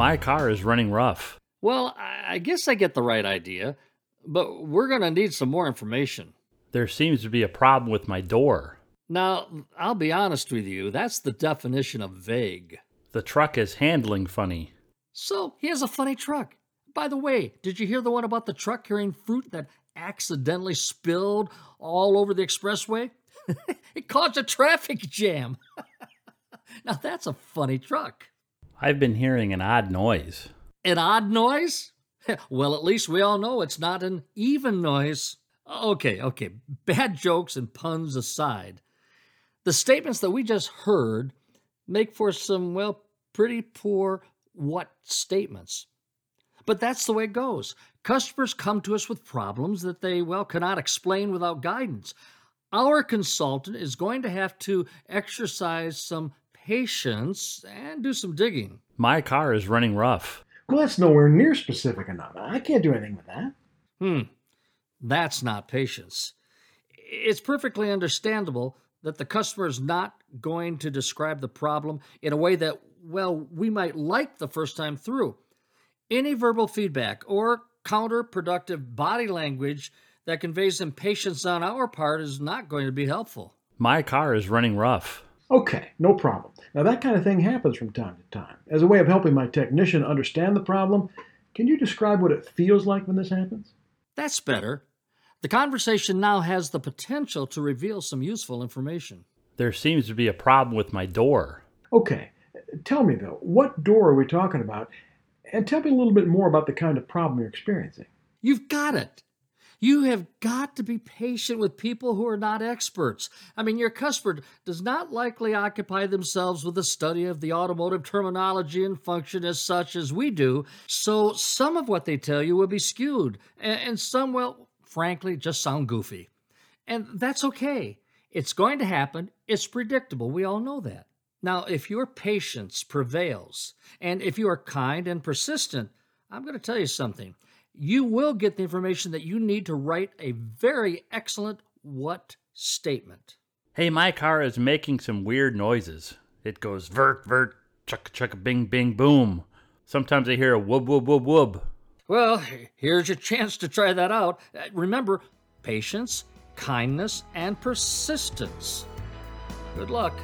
My car is running rough. Well, I guess I get the right idea, but we're going to need some more information. There seems to be a problem with my door. Now, I'll be honest with you, that's the definition of vague. The truck is handling funny. So, he has a funny truck. By the way, did you hear the one about the truck carrying fruit that accidentally spilled all over the expressway? it caused a traffic jam. now, that's a funny truck. I've been hearing an odd noise. An odd noise? Well, at least we all know it's not an even noise. Okay, okay, bad jokes and puns aside, the statements that we just heard make for some, well, pretty poor what statements. But that's the way it goes. Customers come to us with problems that they, well, cannot explain without guidance. Our consultant is going to have to exercise some patience and do some digging. My car is running rough. Well, that's nowhere near specific enough. I can't do anything with that. Hmm, that's not patience. It's perfectly understandable that the customer is not going to describe the problem in a way that, well, we might like the first time through. Any verbal feedback or counterproductive body language that conveys impatience on our part is not going to be helpful. My car is running rough. Okay, no problem. Now, that kind of thing happens from time to time. As a way of helping my technician understand the problem, can you describe what it feels like when this happens? That's better. The conversation now has the potential to reveal some useful information. There seems to be a problem with my door. Okay, tell me though, what door are we talking about? And tell me a little bit more about the kind of problem you're experiencing. You've got it. You have got to be patient with people who are not experts. I mean, your customer does not likely occupy themselves with the study of the automotive terminology and function as such as we do, so some of what they tell you will be skewed, and, some will, frankly, just sound goofy. And that's okay. It's going to happen. It's predictable. We all know that. Now, if your patience prevails, and if you are kind and persistent, I'm going to tell you something you will get the information that you need to write a very excellent what statement. Hey, my car is making some weird noises. It goes vert, vert, chuck, chuck, bing, bing, boom. Sometimes I hear a whoop, whoop, whoop, whoop. Well, here's your chance to try that out. Uh, Remember patience, kindness, and persistence. Good luck.